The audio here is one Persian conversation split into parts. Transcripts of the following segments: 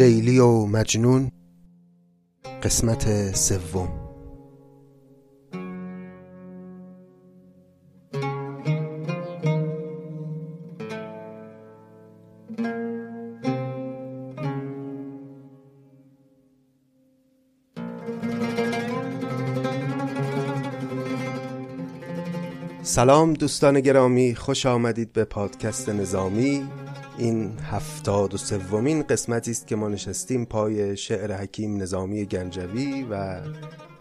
لیلی و مجنون قسمت سوم. سلام دوستان گرامی خوش آمدید به پادکست نظامی. این هفتاد و سومین قسمتی است که ما نشستیم پای شعر حکیم نظامی گنجوی و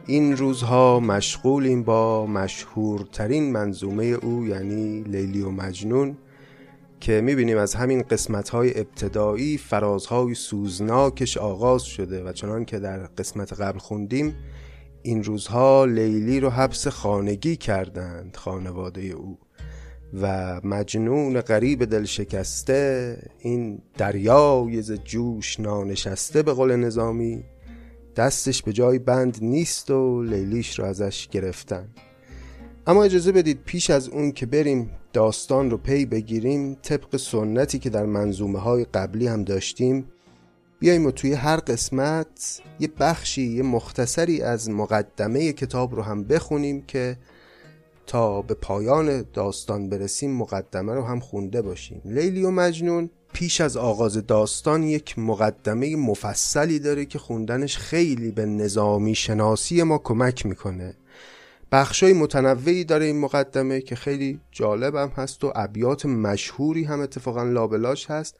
این روزها مشغولیم با مشهورترین منظومه او یعنی لیلی و مجنون که می‌بینیم از همین قسمت های ابتدایی فرازهای سوزناکش آغاز شده و چنان که در قسمت قبل خوندیم این روزها لیلی رو حبس خانگی کردند خانواده او. و مجنون غریب دل شکسته این دریای ز جوش نانشسته به قول نظامی. دستش به جای بند نیست و لیلیش رو ازش گرفتن. اما اجازه بدید پیش از اون که بریم داستان رو پی بگیریم طبق سنتی که در منظومه های قبلی هم داشتیم بیاییم و توی هر قسمت یه بخشی یه مختصری از مقدمه کتاب رو هم بخونیم که تا به پایان داستان برسیم مقدمه رو هم خونده باشیم. لیلی و مجنون پیش از آغاز داستان یک مقدمه مفصلی داره که خوندنش خیلی به نظامی شناسی ما کمک می‌کنه. بخشای متنوعی داره این مقدمه که خیلی جالب هم هست و ابیات مشهوری هم اتفاقا لابلاش هست.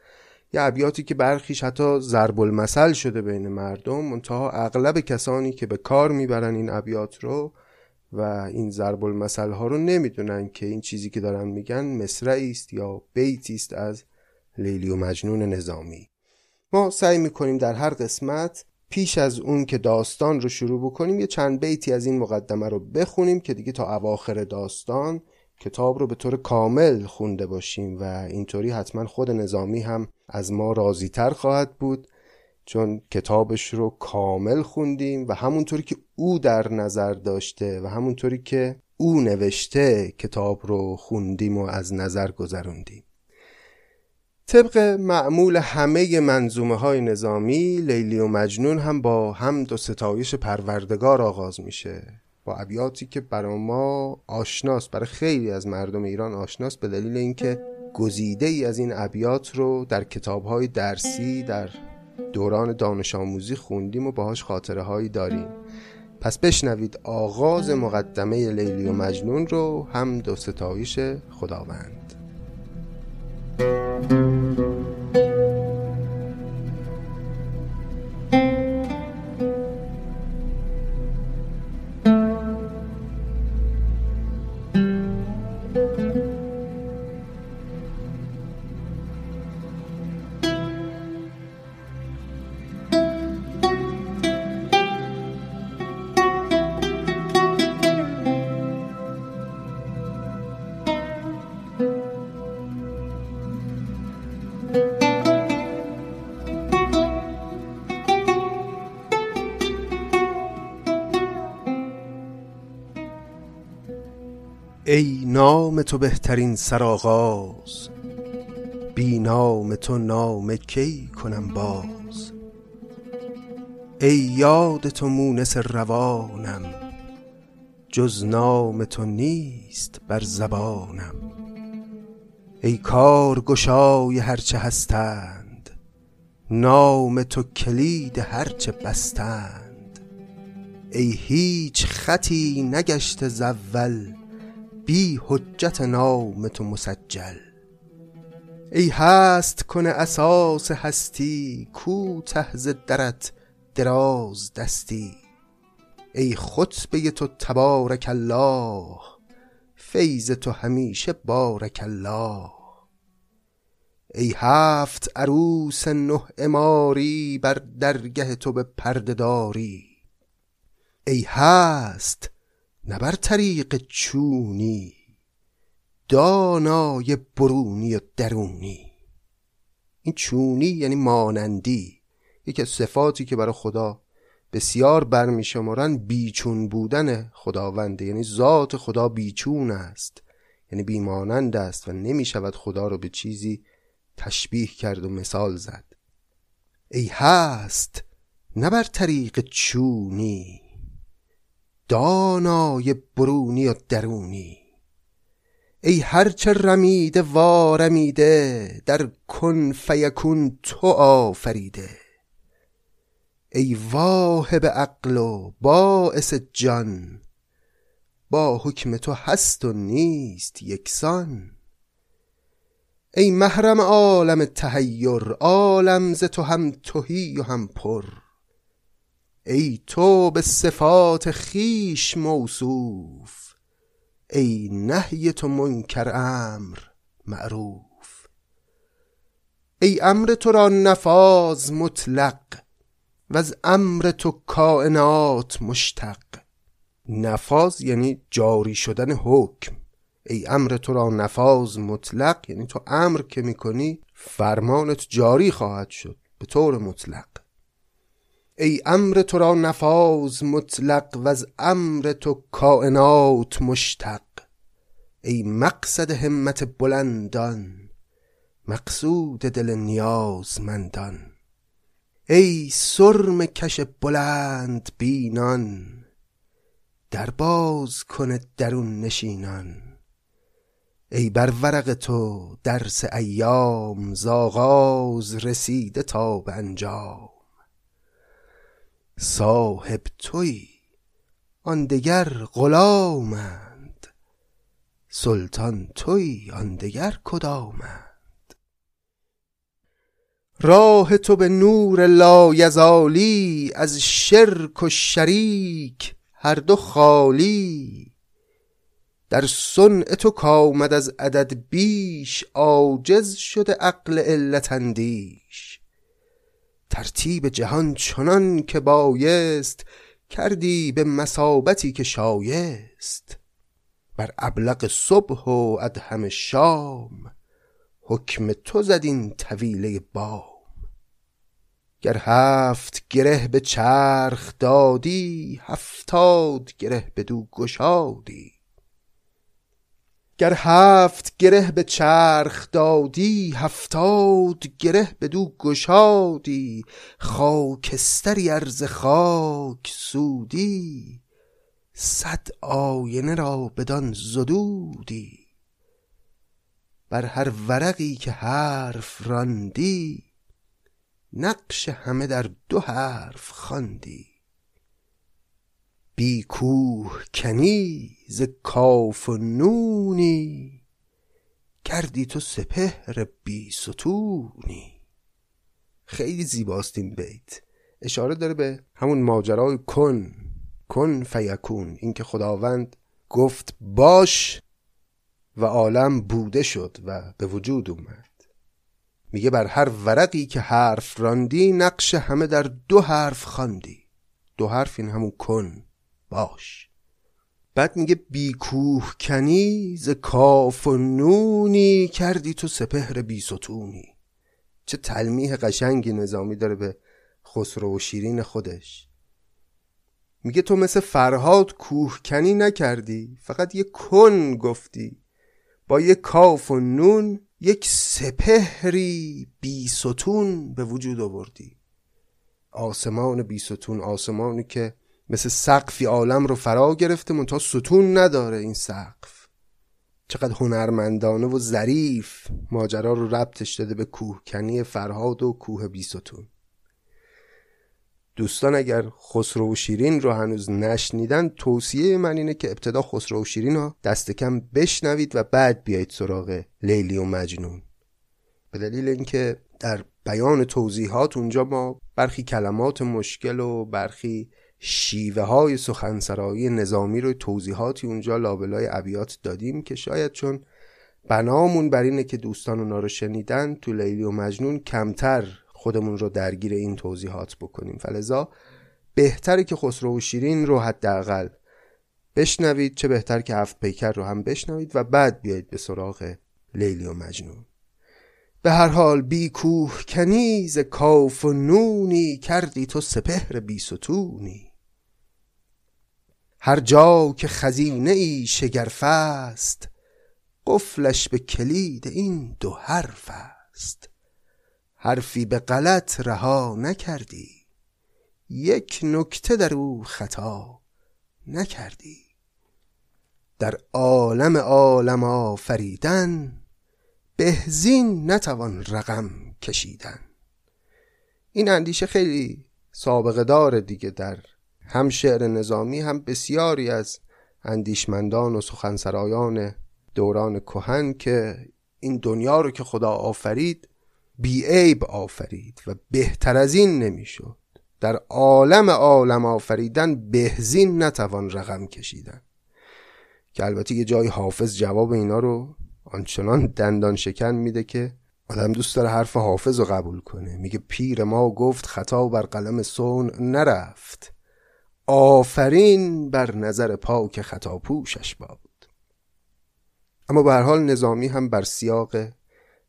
یه ابیاتی که برخیش حتی ضرب المثل شده بین مردم منتها اغلب کسانی که به کار می‌برن این ابیات رو و این ضرب المثل ها رو نمی‌دونن که این چیزی که دارن میگن مصرعی است یا بیتی است از لیلی و مجنون نظامی. ما سعی می‌کنیم در هر قسمت پیش از اون که داستان رو شروع بکنیم یه چند بیتی از این مقدمه رو بخونیم که دیگه تا اواخر داستان کتاب رو به طور کامل خونده باشیم و اینطوری حتما خود نظامی هم از ما راضی تر خواهد بود. چون کتابش رو کامل خوندیم و همونطوری که او در نظر داشته و همونطوری که او نوشته کتاب رو خوندیم و از نظر گذروندیم. طبق معمول همه منظومه های نظامی لیلی و مجنون هم با هم دو ستایش پروردگار آغاز میشه. با ابیاتی که برای ما آشناست برای خیلی از مردم ایران آشناست به دلیل اینکه گزیده ای از این ابیات رو در کتاب های درسی در دوران دانش آموزی خوندیم و باهاش خاطره هایی داریم. پس بشنوید آغاز مقدمه لیلی و مجنون رو هم دو ستایش خداوند. تو بهترین سرآغاز. بی نام تو نام کی کنم باز؟ ای یاد تو مونس روانم جز نام تو نیست بر زبانم. ای کار گشای هرچه هستند نام تو کلید هرچه بستند. ای هیچ خطی نگشته زول بی حجت نام تو مسجل. ای هست کنه اساس هستی کو تهز درت دراز دستی. ای خطبه تو تبارک الله فیض تو همیشه بارک الله. ای هفت عروس نه اماری بر درگه تو به پرده داری. ای هست نه بر طریق چونی دانای برونی و درونی. این چونی یعنی مانندی یکی از صفاتی که برای خدا بسیار برمیشمارن بیچون بودن خداونده. یعنی ذات خدا بیچون است یعنی بیمانند است و نمی شود خدا رو به چیزی تشبیه کرد و مثال زد. ای هست نه بر طریق چونی. دانای برونی و درونی. ای هرچه رمیده وارمیده در کن فیکون تو آفریده. ای واهب عقل و باعث جان با حکم تو هست و نیست یکسان. ای محرم عالم تحیر عالم ز تو هم تهی و هم پر. ای تو به صفات خیش موصوف ای نهی تو منکر امر معروف. ای امر تو را نفاذ مطلق و از امر تو کائنات مشتق. نفاذ یعنی جاری شدن حکم. ای امر تو را نفاذ مطلق یعنی تو امر که می‌کنی فرمانت جاری خواهد شد به طور مطلق. ای امر تو را نفاذ مطلق و از امر تو کائنات مشتق. ای مقصد همت بلندان مقصود دل نیازمندان. ای سرم کش بلند بینان در باز کنه درون نشینان. ای بر ورق تو درس ایام زاغاز رسیده تا به انجام. صاحب توی. آن دگر غلامند. سلطان توی آن دگر کدامند. راه تو به نور لایزالی از شرک و شریک هر دو خالی. در صنع تو کامد از عدد بیش عاجز شده عقل علت اندیش. ترتیب جهان چنان که بایست کردی به مسابتی که شایست. بر ابلق صبح و ادهم شام حکم تو زدین طویله بام. گر هفت گره به چرخ دادی هفتاد گره بدو گشادی. گر هفت گره به چرخ دادی هفتاد گره بدو گشادی خاکستری ارز خاک سودی. صد آینه را بدان زدودی. بر هر ورقی که حرف راندی نقش همه در دو حرف خواندی. بی کوه کنی ز کاف و نونی کردی تو سپهر بی ستونی. خیلی زیباست این بیت. اشاره داره به همون ماجرای کن کن فیکون. اینکه خداوند گفت باش و عالم بوده شد و به وجود اومد. میگه بر هر ورقی که حرف راندی نقش همه در دو حرف خواندی. دو حرف این همون کن باش. بعد میگه بیکوه کنی ز کاف و نونی کردی تو سپهر بی ستونی. چه تلمیح قشنگی نظامی داره به خسرو و شیرین خودش. میگه تو مثل فرهاد کوهکنی نکردی فقط یه کن گفتی. با یه کاف و نون یک سپهری بی ستون به وجود آوردی. آسمان بی ستون آسمانی که مثل سقفی عالم رو فرا گرفته منتها ستون نداره این سقف. چقدر هنرمندانه و ظریف ماجرا رو ربطش داده به کوهکنی فرهاد و کوه بی ستون. دوستان اگر خسرو و شیرین رو هنوز نشنیدن توصیه من اینه که ابتدا خسرو و شیرین رو دست کم بشنوید و بعد بیایید سراغ لیلی و مجنون. به دلیل اینکه در بیان توضیحات اونجا ما برخی کلمات مشکل و برخی شیوه های سخنسرایی نظامی رو توضیحاتی اونجا لابلای ابیات دادیم که شاید چون بنامون بر اینه که دوستان اونا رو شنیدن تو لیلی و مجنون کمتر خودمون رو درگیر این توضیحات بکنیم. فلزا بهتره که خسرو و شیرین رو حداقل بشنوید چه بهتر که هفت پیکر رو هم بشنوید و بعد بیایید به سراغ لیلی و مجنون. به هر حال بی کوه کنیز کاف و نونی کردی تو سپهر بی ستونی. هر جا که خزینه ای شگرف است قفلش به کلید این دو حرف است. حرفی به غلط رها نکردی یک نکته در او خطا نکردی. در عالم عالم آفریدن بهزین نتوان رقم کشیدن. این اندیشه خیلی سابقه داره دیگه در هم شعر نظامی هم بسیاری از اندیشمندان و سخنسرایان دوران کهن که این دنیا رو که خدا آفرید بیعیب آفرید و بهتر از این نمی‌شد. در عالم عالم آفریدن بهزین نتوان رقم کشیدن. که البته یه جای حافظ جواب اینا رو آنچنان دندان شکن میده که آدم دوست داره حرف حافظ رو قبول کنه. میگه پیر ما گفت خطا بر قلم سون نرفت. آفرین بر نظر پاک خطا پوشش باد. اما به حال نظامی هم بر سیاق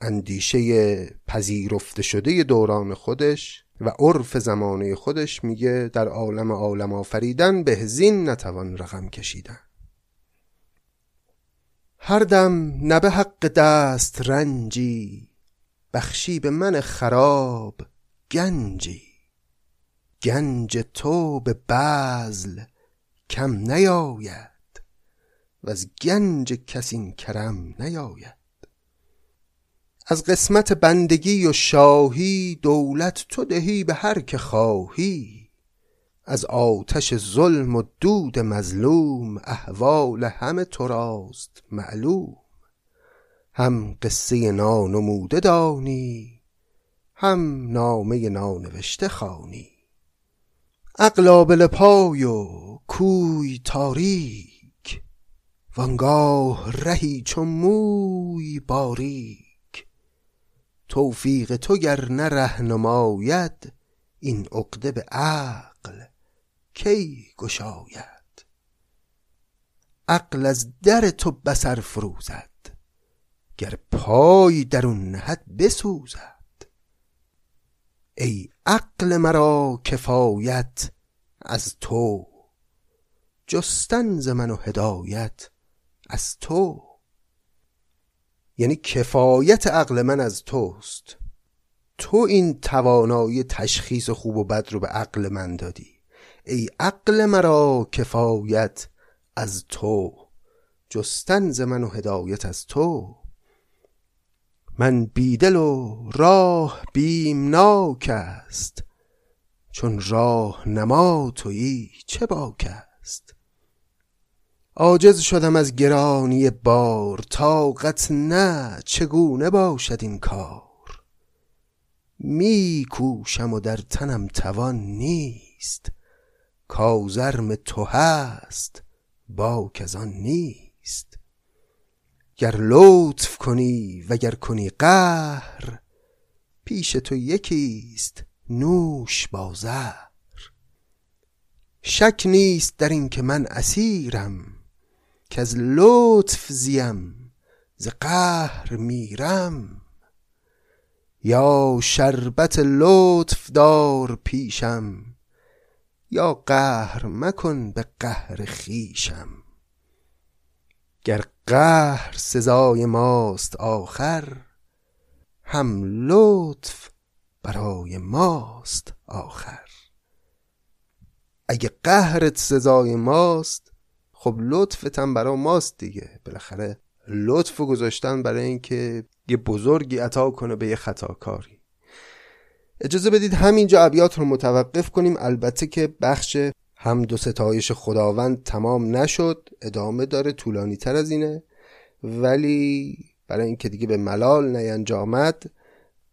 اندیشه پذیرفته شده دوران خودش و عرف زمانه خودش میگه در عالم عالم آفریدن به زین نتوان رقم کشیدن. هر دم نه حق دست رنجی بخشی به من خراب گنجی. گنج تو به بزل کم نیاید و از گنج کسین کرم نیاید. از قسمت بندگی و شاهی دولت تو دهی به هر که خواهی. از آتش ظلم و دود مظلوم احوال همه تو راست معلوم. هم قصه نانموده دانی هم نامه نانوشته خانی اقلابل پای و کوی تاریک وانگاه رهی چون موی باریک. توفیق تو گر نه رهنماید این عقده به عقل کی گشاید؟ عقل از در تو بسر فروزد گر پای درون نهد بسوزد. ای عقل مرا کفایت از تو. جستن ز من و هدایت از تو. یعنی کفایت عقل من از توست. تو این توانایی تشخیص خوب و بد رو به عقل من دادی. ای عقل مرا کفایت از تو. جستن ز من و هدایت از تو. من بیدل و راه بیمناک است. چون راه نما تویی چه باک است؟ عاجز شدم از گرانی بار طاقت نه چگونه باشد این کار؟ می کوشم و در تنم توان نیست کازرم تو هست باک از آن نیست. گر لطف کنی وگر کنی قهر پیش تو یکیست نوش با شک نیست در این که من اسیرم که از لطف زیم ز قهر میرم. یا شربت لطف دار پیشم یا قهر مکن به قهر خیشم گر قهر سزای ماست آخر هم لطف برای ماست آخر. اگه قهرت سزای ماست خب لطفت هم برای ماست دیگه. بالاخره لطف گذاشتن برای اینکه یه بزرگی عطا کنه به یه خطاکاری. اجازه بدید همینجا ابیات رو متوقف کنیم. البته که بخش هم دو ستایش خداوند تمام نشد ادامه داره طولانی تر از اینه. ولی برای اینکه دیگه به ملال نینجامد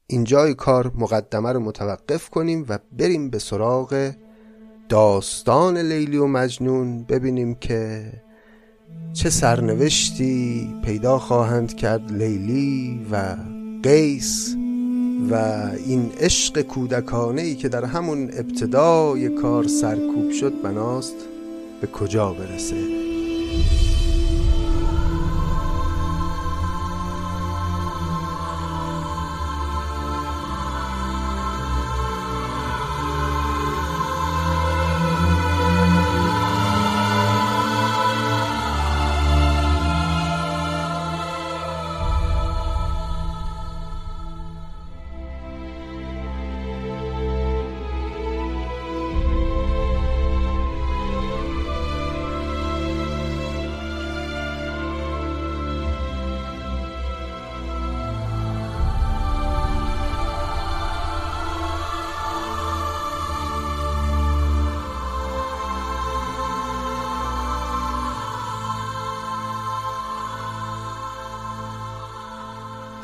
اینجای کار مقدمه رو متوقف کنیم و بریم به سراغ داستان لیلی و مجنون ببینیم که چه سرنوشتی پیدا خواهند کرد لیلی و قیس. و این عشق کودکانه ای که در همون ابتدای کار سرکوب شد بناست به کجا برسه؟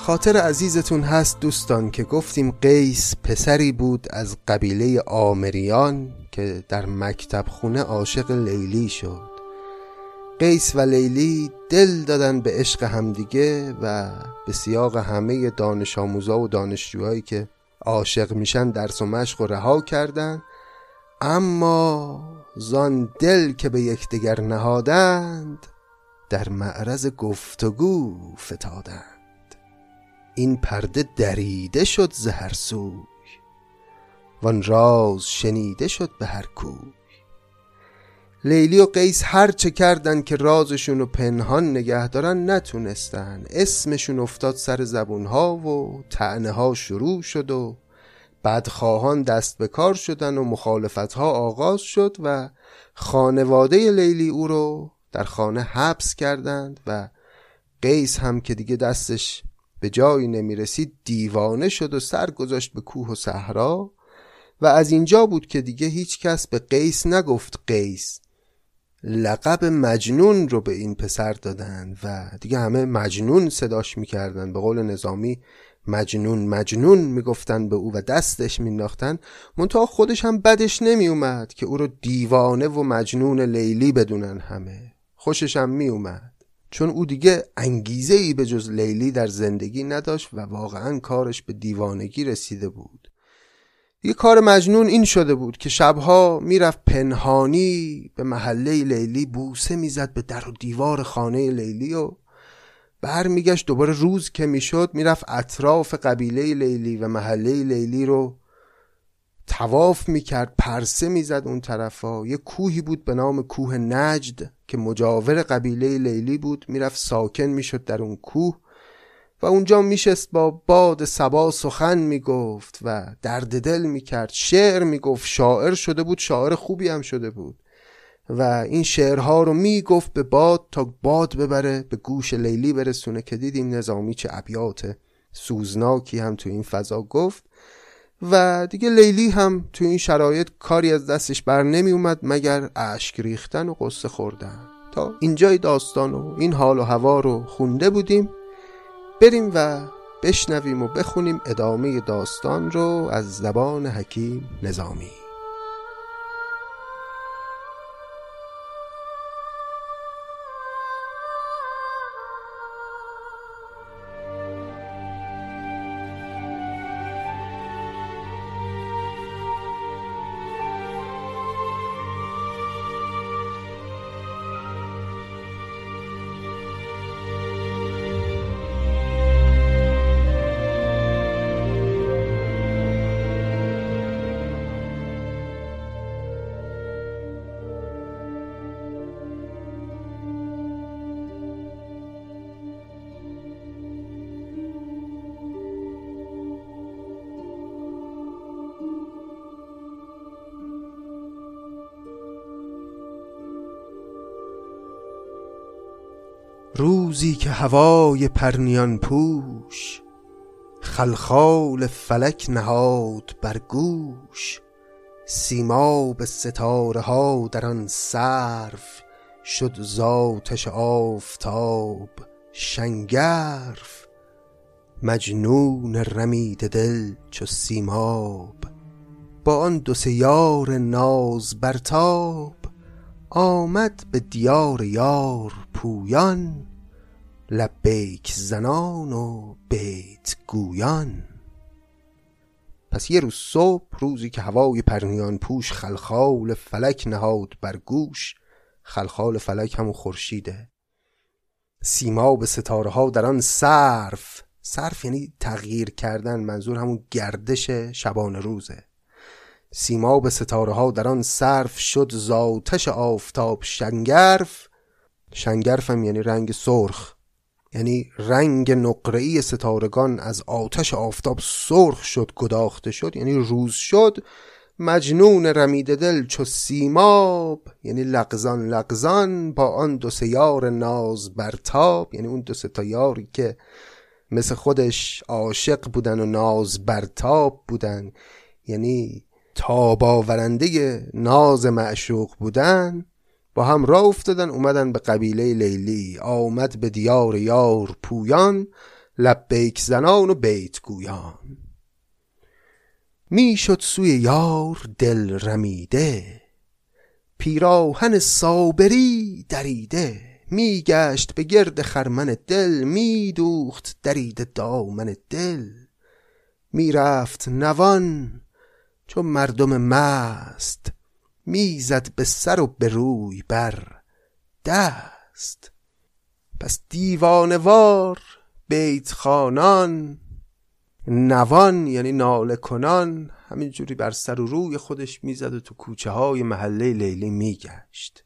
خاطر عزیزتون هست دوستان که گفتیم قیس پسری بود از قبیله آمریان که در مکتب خونه عاشق لیلی شد. قیس و لیلی دل دادن به عشق همدیگه و به سیاق همه دانش آموزا و دانشجوهایی که عاشق میشن درس و مشق و رها کردن. اما زان دل که به یکدیگر نهادند در معرض گفتگو فتادند. این پرده دریده شد ز هر سوی وان راز شنیده شد به هر کوی لیلی و قیس هر چه کردن که رازشون رو پنهان نگه دارن نتونستن. اسمشون افتاد سر زبونها و تعنه ها شروع شد و بدخواهان دست به کار شدن و مخالفت ها آغاز شد و خانواده لیلی او رو در خانه حبس کردند و قیس هم که دیگه دستش به جایی نمی رسید دیوانه شد و سر گذاشت به کوه و صحرا و از اینجا بود که دیگه هیچ کس به قیس نگفت قیس. لقب مجنون رو به این پسر دادن و دیگه همه مجنون صداش می‌کردن. به قول نظامی مجنون مجنون می‌گفتن به او و دستش مینداختن منتها خودش هم بدش نمیومد که او رو دیوانه و مجنون لیلی بدونن همه. خوشش هم میومد چون او دیگه انگیزه ای به جز لیلی در زندگی نداشت و واقعا کارش به دیوانگی رسیده بود. یه کار مجنون این شده بود که شبها می‌رفت پنهانی به محله لیلی بوسه می‌زد به در و دیوار خانه لیلی و برمیگشت دوباره روز که می‌شد می‌رفت اطراف قبیله لیلی و محله لیلی رو تواف می‌کرد پرسه می‌زد اون طرفا. یه کوهی بود به نام کوه نجد که مجاور قبیله لیلی بود. می‌رفت ساکن می‌شد در اون کوه و اونجا میشست با باد سبا سخن می‌گفت و درد دل می‌کرد. شعر می‌گفت شاعر شده بود شاعر خوبی هم شده بود. و این شعرها رو می‌گفت به باد تا باد ببره به گوش لیلی برسونه که دیدیم نظامی چه ابیات سوزناکی هم تو این فضا گفت. و دیگه لیلی هم تو این شرایط کاری از دستش بر نمی اومد مگر اشک ریختن و قصه خوردن. تا اینجای داستان و این حال و هوا رو خونده بودیم بریم و بشنویم و بخونیم ادامه داستان رو از زبان حکیم نظامی. که هوای پرنیان پوش خلخال فلک نهاد بر گوش سیما به ستاره ها در آن سرف شد ذاتش آفتاب شنگرف. مجنون رمید دل چو سیماب با آن دو یار ناز برتاب آمد به دیار یار پویان. لبیک زنان و بیت گویان. پس یه روز صبح روزی که هوای پرنیان پوش خلخال فلک نهاد بر گوش خلخال فلک همون خورشیده. سیما به ستاره ها در آن صرف صرف یعنی تغییر کردن منظور همون گردش شبان روزه. سیما به ستاره ها در آن صرف شد زاتش آفتاب شنگرف. شنگرف هم یعنی رنگ سرخ. یعنی رنگ نقره‌ای ستارگان از آتش آفتاب سرخ شد گداخته شد. یعنی روز شد مجنون رمید دل چو سیماب. یعنی لغزان لغزان با آن دو سیار ناز برتاب. یعنی اون دو تا یاری که مثل خودش عاشق بودن و ناز برتاب بودن. یعنی تاب آورنده ناز معشوق بودن. با هم راه افتادن اومدن به قبیله لیلی. آمد به دیار یار پویان لبیک زنان و بیت گویان. می‌شد سوی یار دل رمیده پیراهن صابری دریده. میگشت به گرد خرمن دل میدوخت درید دامن دل. می‌رفت نوان چون مردم مست می‌زد به سر و به روی بر دست. پس دیوانوار بیت خانان نوان یعنی ناله کنان همینجوری بر سر و روی خودش می‌زد و تو کوچه های محله لیلی میگشت.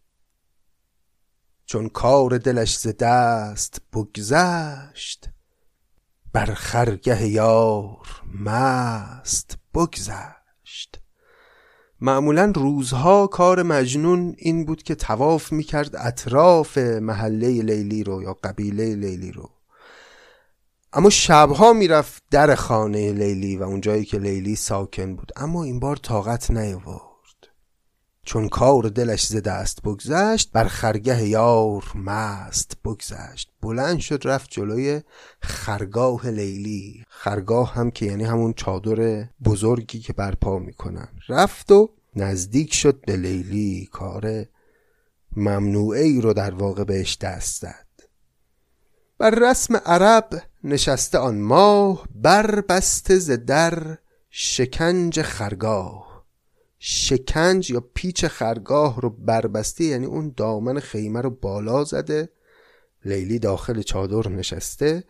چون کار دلش ز دست بگذشت بر خرگه یار مست بگذشت. معمولا روزها کار مجنون این بود که تواف می‌کرد اطراف محله لیلی رو یا قبیله لیلی رو. اما شبها می‌رفت در خانه لیلی و اونجایی که لیلی ساکن بود. اما این بار طاقت نیاورد. چون کار دلش ز دست بگذشت بر خرگه یار مست بگذشت. بلند شد رفت جلوی خرگاه لیلی. خرگاه هم که یعنی همون چادر بزرگی که برپا می‌کنن. رفت و نزدیک شد به لیلی. کار ممنوعه ای رو در واقع بهش دست زد بر رسم عرب نشسته آن ماه بر بسته ز در شکنج خرگاه. شکنج یا پیچ خرگاه رو بربسته یعنی اون دامن خیمه رو بالا زده لیلی داخل چادر نشسته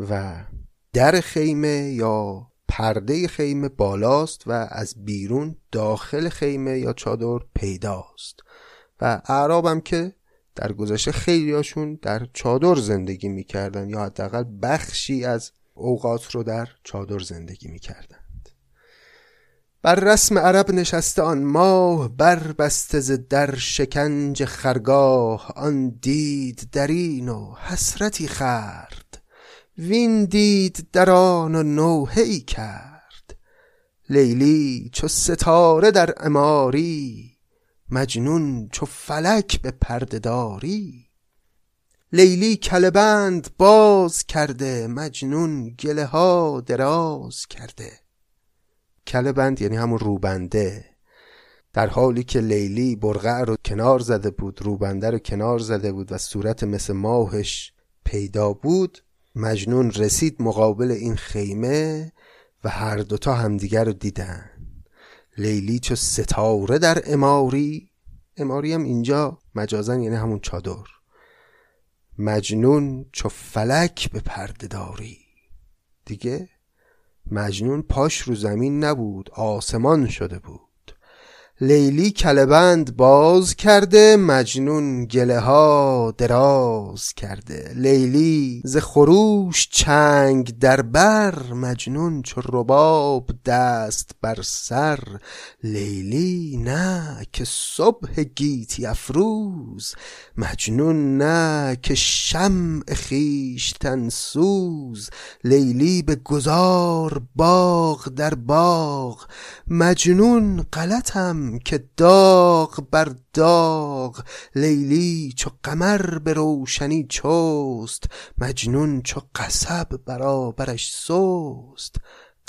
و در خیمه یا پرده خیمه بالاست و از بیرون داخل خیمه یا چادر پیداست. و اعرابم که در گذشته خیلیاشون در چادر زندگی می‌کردن یا حداقل بخشی از اوقات رو در چادر زندگی می‌کردند بر رسم عرب نشسته آن ماه بر بسته در شکنج خرگاه آن دید درین و حسرتی خرد وین دید در آن و نوحه کرد. لیلی چو ستاره در اماری مجنون چو فلک به پرده داری. لیلی کلبند باز کرده مجنون گله ها دراز کرده. کلبند یعنی همون روبنده. در حالی که لیلی برغع رو کنار زده بود روبنده رو کنار زده بود و صورت مثل ماهش پیدا بود مجنون رسید مقابل این خیمه و هر دوتا همدیگر رو دیدن. لیلی چو ستاره در اماری اماری هم اینجا مجازن یعنی همون چادر. مجنون چو فلک به پرده داری. دیگه؟ مجنون پاش رو زمین نبود آسمان شده بود. لیلی کلبند باز کرده مجنون گله ها دراز کرده. لیلی ز خروش چنگ در بر مجنون چو رباب دست بر سر. لیلی نه که صبح گیتی افروز مجنون نه که شمع خیشتن سوز لیلی به گذار باغ در باغ مجنون غلطم که داغ بر داغ لیلی چو قمر به روشنی چست مجنون چو قصب برابرش سست.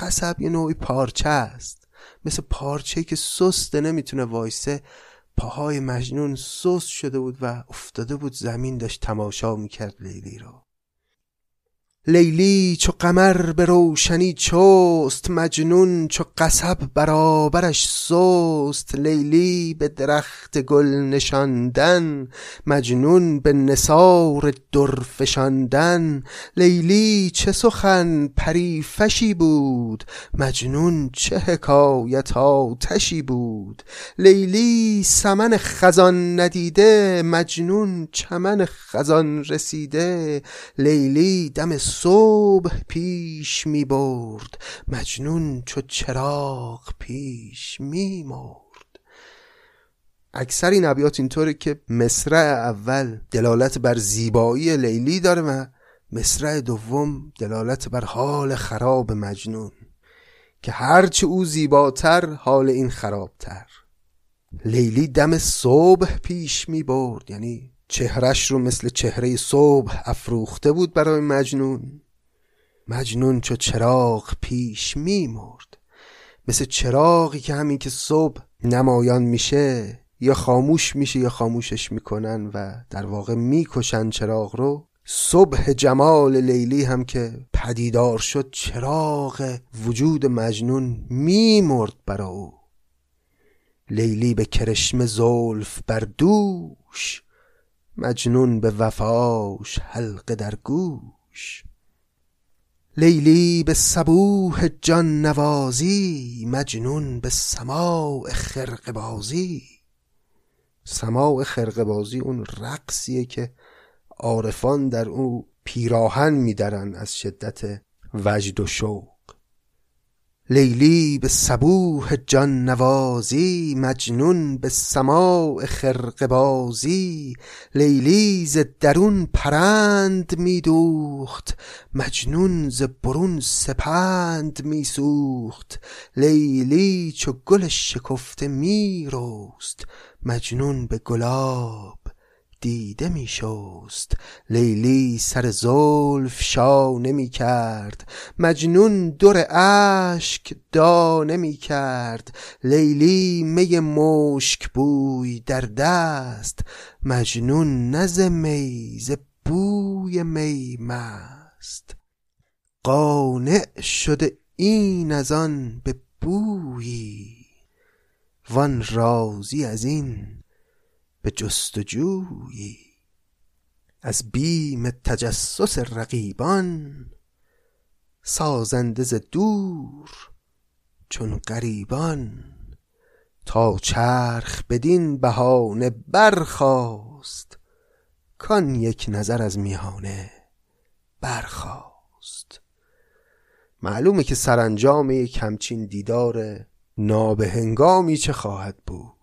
قصب یه نوعی پارچه است مثل پارچه که سسته نمی‌تونه وایسه. پاهای مجنون سست شده بود و افتاده بود زمین داشت تماشا می‌کرد لیلی رو لیلی چو قمر به روشنی چست مجنون چو قصب برابرش سست. لیلی به درخت گل نشاندن مجنون به نصار در فشاندن. لیلی چه سخن پریفشی بود مجنون چه حکایت آتشی بود. لیلی سمن خزان ندیده مجنون چمن خزان رسیده. لیلی دم صبح پیش می برد. مجنون چو چراغ پیش می مرد. اکثر این ابیات اینطوره که مصرع اول دلالت بر زیبایی لیلی داره و مصرع دوم دلالت بر حال خراب مجنون. که هرچه او زیباتر حال این خرابتر. لیلی دم صبح پیش می برد. یعنی چهرش رو مثل چهره صبح افروخته بود برای مجنون. مجنون چو چراغ پیش میمرد مثل چراغی که همین که صبح نمایان میشه یا خاموش میشه یا خاموشش می‌کنن و در واقع می‌کشن چراغ رو. صبح جمال لیلی هم که پدیدار شد چراغ وجود مجنون میمرد برا او. لیلی به کرشم زلف بر دوش مجنون به وفاش حلقه در گوش. لیلی به صبوح جان نوازی مجنون به سماع خرق بازی. سماع خرق بازی اون رقصیه که عارفان در او پیراهن میدرن از شدت وجد و شوق. لیلی به صبوح جان نوازی مجنون به سماع خرق بازی لیلی ز درون پرند میدوخت مجنون ز برون سپند میسوخت. لیلی چو گل شکفته میرست مجنون به گلاب دیده می شست لیلی سر زلف شا نمی کرد مجنون در اشک دا نمی کرد لیلی می مشک بوی در دست. مجنون نز می ز بوی می مست قانع شده این از آن به بویی. وان راضی از این به جستجویی از بیم تجسس رقیبان سازنده ز دور چون غریبان تا چرخ بدین بهانه برخاست کان یک نظر از میانه برخاست. معلومه که سرانجام یک همچین دیدار نابهنگامی چه خواهد بود.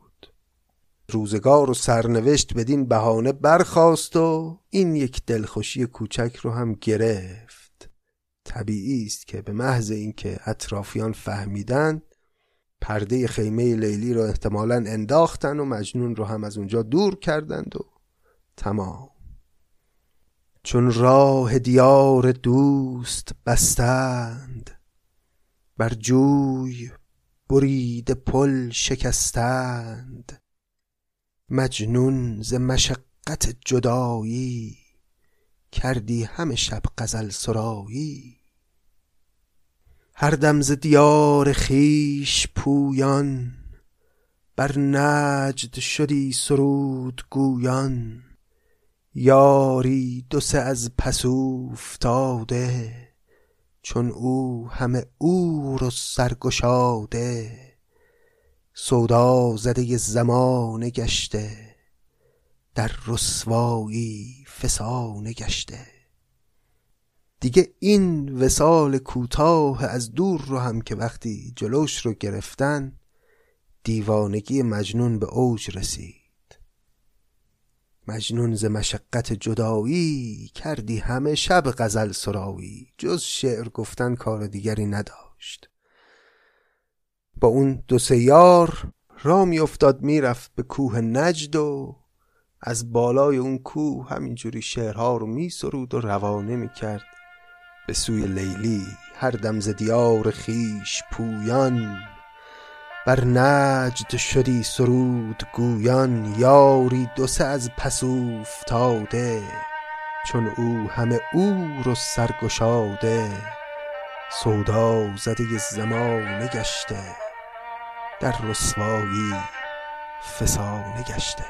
روزگار و سرنوشت بدین بهانه برخاست و این یک دلخوشی کوچک رو هم گرفت. طبیعی است که به محض اینکه اطرافیان فهمیدن پرده خیمه لیلی رو احتمالا انداختن و مجنون رو هم از اونجا دور کردند و تمام. چون راه دیار دوست بستند بر جوی برید پل شکستند. مجنون ز مشقت جدایی کردی همه شب غزل سرایی. هر دم ز دیار خویش پویان بر نجد شدی سرود گویان. یاری دو از پس اوفتاده چون او همه اور و سرگشاده. سودا زده زمانه گشته در رسوایی فسانه گشته. دیگه این وسال کوتاه از دور رو هم که وقتی جلوش رو گرفتن دیوانگی مجنون به اوج رسید. مجنون ز مشقت جدایی کردی همه شب غزل سرایی جز شعر گفتن کار دیگری نداشت. با اون دو سه یار را میافتاد می‌رفت به کوه نجد و از بالای اون کوه همینجوری شعرها رو میسرود و روانه می‌کرد. به سوی لیلی هر دم ز دیار خیش پویان بر نجد شدی سرود گویان. یاری دو سه از پس اوفتاده چون او همه اور و سرگشاده سودا زده زمانه گشته. در رسوایی فسانه گشته.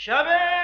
Şabe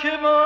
kime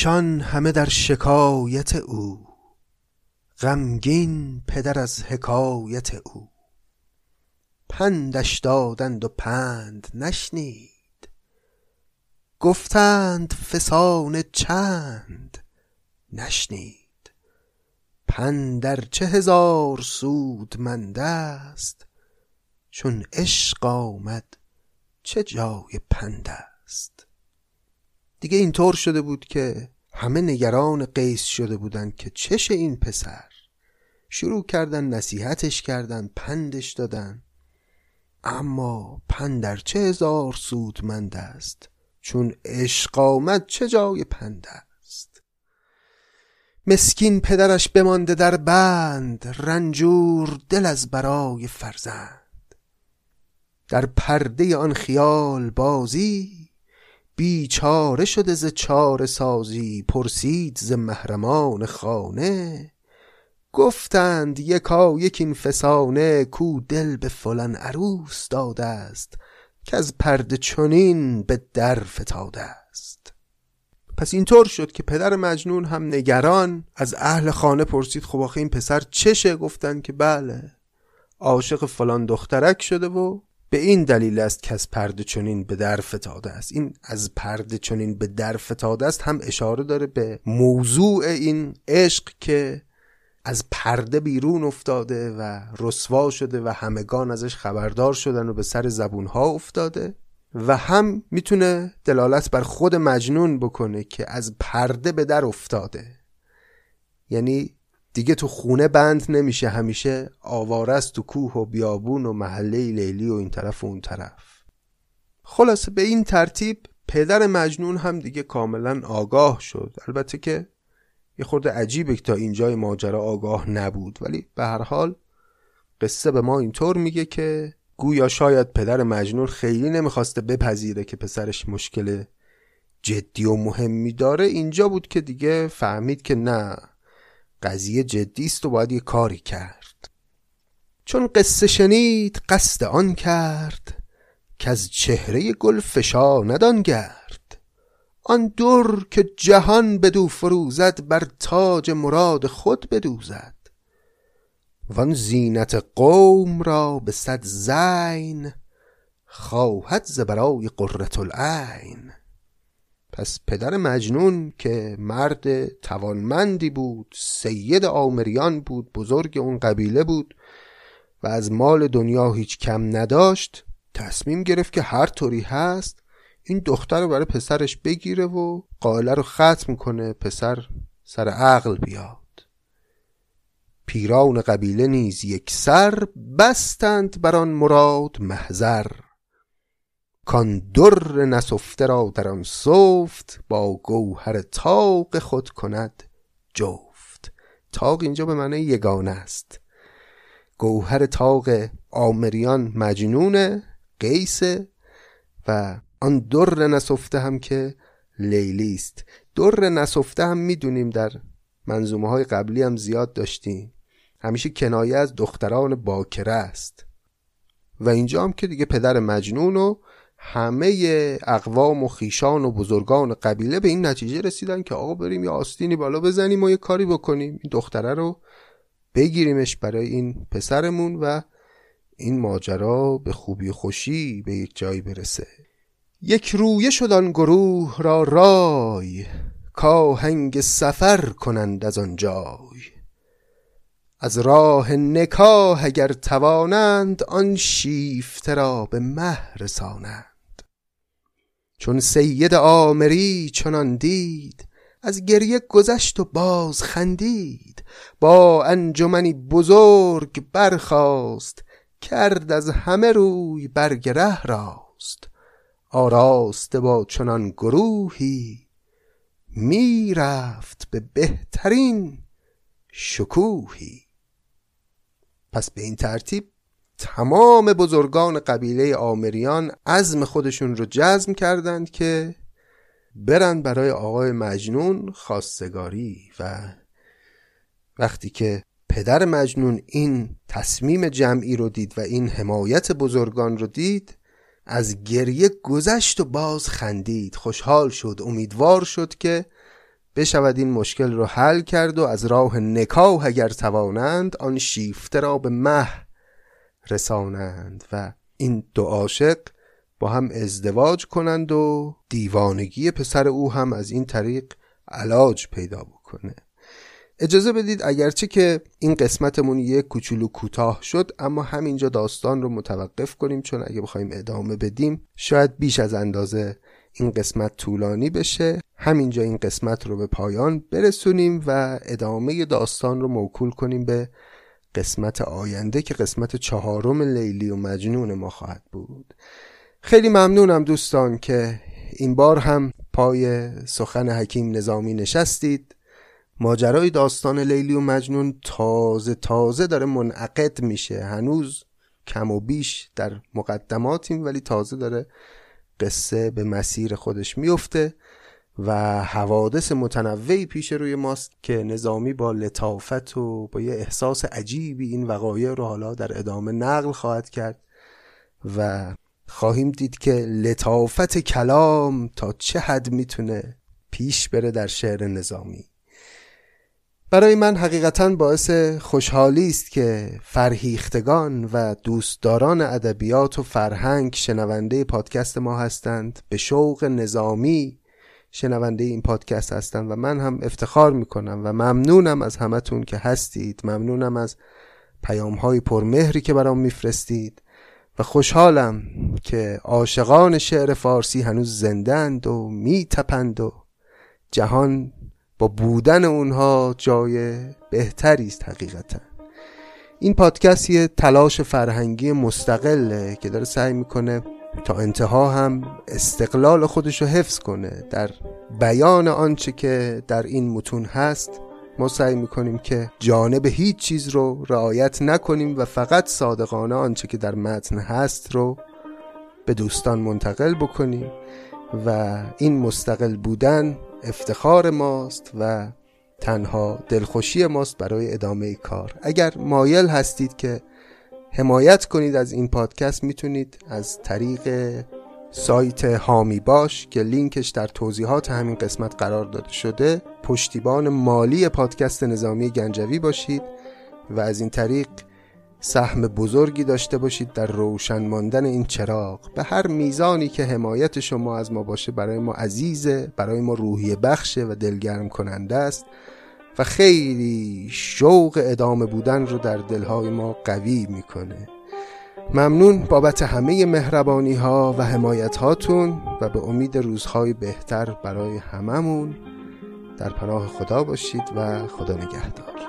خیشان همه در شکایت او. غمگین پدر از حکایت او. پندش دادند و پند نشنید. گفتند فسانه چند؟ نشنید. پندر چه هزار سودمند است؟ چون عشق آمد چه جای پند است؟ دیگه اینطور شده بود که همه نگران قیس شده بودن که چش این پسر. شروع کردن نصیحتش کردن پندش دادن. اما پندر چه هزار سودمند است. چون عشق آمد چه جای پند است. مسکین پدرش بمانده در بند رنجور دل از برای فرزند. در پرده آن خیال بازی بیچاره شده ز چاره سازی پرسید ز محرمان خانه. گفتند یکا یک این فسانه کو دل به فلان عروس داده است که از پرده چنین به در فتاده است پس اینطور شد که پدر مجنون هم نگران از اهل خانه پرسید خب آخه این پسر چشه؟ گفتن که بله عاشق فلان دخترک شده و به این دلیل است که از پرده چنین به در فتاده است. این از پرده چنین به در فتاده است هم اشاره داره به موضوع این عشق که از پرده بیرون افتاده و رسوا شده و همگان ازش خبردار شدن و به سر زبونها افتاده و هم می‌تونه دلالت بر خود مجنون بکنه که از پرده به در افتاده. یعنی دیگه تو خونه بند نمیشه همیشه آواره تو کوه و بیابون و محله لیلی و این طرف و اون طرف. خلاصه به این ترتیب پدر مجنون هم دیگه کاملا آگاه شد. البته که یه خورده عجیبه که تا اینجای ماجرا آگاه نبود. ولی به هر حال قصه به ما اینطور میگه که گویا شاید پدر مجنون خیلی نمی‌خواسته بپذیره که پسرش مشکل جدی و مهمی داره. اینجا بود که دیگه فهمید که نه قضیه جدی است و باید یه کاری کرد. چون قصه شنید قصد آن کرد که از چهره گل ندان گرد. آن دور که جهان بدو فروزد بر تاج مراد خود بدوزد. وان زینت قوم را به صد زین خواهد ز برای العین. پس پدر مجنون که مرد توانمندی بود سید آمریان بود بزرگ اون قبیله بود و از مال دنیا هیچ کم نداشت تصمیم گرفت که هر طوری هست این دختر رو برای پسرش بگیره و قائله رو ختم کنه پسر سر عقل بیاد. پیران قبیله نیز یک سر بستند بر مراد محضر. کان در نسفته را در آن سفت با گوهر تاق خود کند جفت. تاق اینجا به معنی یگانه است. گوهر تاق آمریان مجنون قیسه و آن در نسفته هم که لیلی است. در نسفته هم می‌دونیم در منظومه های قبلی هم زیاد داشتیم. همیشه کنایه از دختران باکره است. و اینجا هم که دیگه پدر مجنون و همه اقوام و خیشان و بزرگان قبیله به این نتیجه رسیدن که آقا بریم یه آستینی بالا بزنیم و یه کاری بکنیم. این دختره رو بگیریمش برای این پسرمون و این ماجرا به خوبی و خوشی به یک جایی برسه. یک رویه شدن گروه را رای کاهنگ سفر کنند از آن جای. از راه نکاه اگر توانند آن شیفته را به مه رسانند. چون سید آمری چنان دید از گریه گذشت و باز خندید. با انجمنی بزرگ برخاست کرد از همه روی برگره راست. آراسته با چنان گروهی می‌رفت به بهترین شکوهی. پس به این ترتیب تمام بزرگان قبیله آمریان عزم خودشون رو جزم کردند که برن برای آقای مجنون خواستگاری و وقتی که پدر مجنون این تصمیم جمعی رو دید و این حمایت بزرگان رو دید از گریه گذشت و باز خندید خوشحال شد امیدوار شد که بشود این مشکل رو حل کرد و از راه نکاح اگر توانند آن شیفته را به مه رسانند و این دو عاشق با هم ازدواج کنند و دیوانگی پسر او هم از این طریق علاج پیدا بکنه. اجازه بدید اگرچه که این قسمتمون یک کوچولو کوتاه شد اما همینجا داستان رو متوقف کنیم چون اگه بخوایم ادامه بدیم شاید بیش از اندازه این قسمت طولانی بشه. همینجا این قسمت رو به پایان برسونیم و ادامه داستان رو موکول کنیم به قسمت آینده که قسمت چهارم لیلی و مجنون ما خواهد بود. خیلی ممنونم دوستان که این بار هم پای سخن حکیم نظامی نشستید. ماجرای داستان لیلی و مجنون تازه تازه داره منعقد میشه. هنوز کم و بیش در مقدماتیم ولی تازه داره قصه به مسیر خودش میفته. و حوادث متنوعی پیش روی ماست که نظامی با لطافت و با یه احساس عجیبی این وقایع رو حالا در ادامه نقل خواهد کرد و خواهیم دید که لطافت کلام تا چه حد می‌تونه پیش بره در شعر نظامی. برای من حقیقتا باعث خوشحالی است که فرهیختگان و دوستداران ادبیات و فرهنگ شنونده پادکست ما هستند. به شوق نظامی شنونده این پادکست هستند و من هم افتخار می‌کنم و ممنونم از همتون که هستید. ممنونم از پیام های پرمهری که برام میفرستید و خوشحالم که عاشقان شعر فارسی هنوز زندند و میتپند و جهان با بودن اونها جای بهتری است حقیقتا. این پادکست یه تلاش فرهنگی مستقله که داره سعی می‌کنه تا انتها هم استقلال خودش رو حفظ کنه در بیان آنچه که در این متون هست ما سعی می‌کنیم که جانب هیچ چیز رو رعایت نکنیم و فقط صادقانه آنچه که در متن هست رو به دوستان منتقل بکنیم و این مستقل بودن افتخار ماست و تنها دلخوشی ماست برای ادامه کار. اگر مایل هستید که حمایت کنید از این پادکست. می‌تونید از طریق سایت هامی باش که لینکش در توضیحات همین قسمت قرار داده شده پشتیبان مالی پادکست نظامی گنجوی باشید و از این طریق سهم بزرگی داشته باشید در روشن ماندن این چراغ. به هر میزانی که حمایت شما از ما باشه برای ما عزیزه برای ما روحی بخشه و دلگرم کننده است. خیلی شوق ادامه بودن رو در دلهای ما قوی می‌کنه. ممنون بابت همه مهربانی ها و حمایت هاتون و به امید روزهای بهتر برای هممون. در پناه خدا باشید و خدا نگهدار.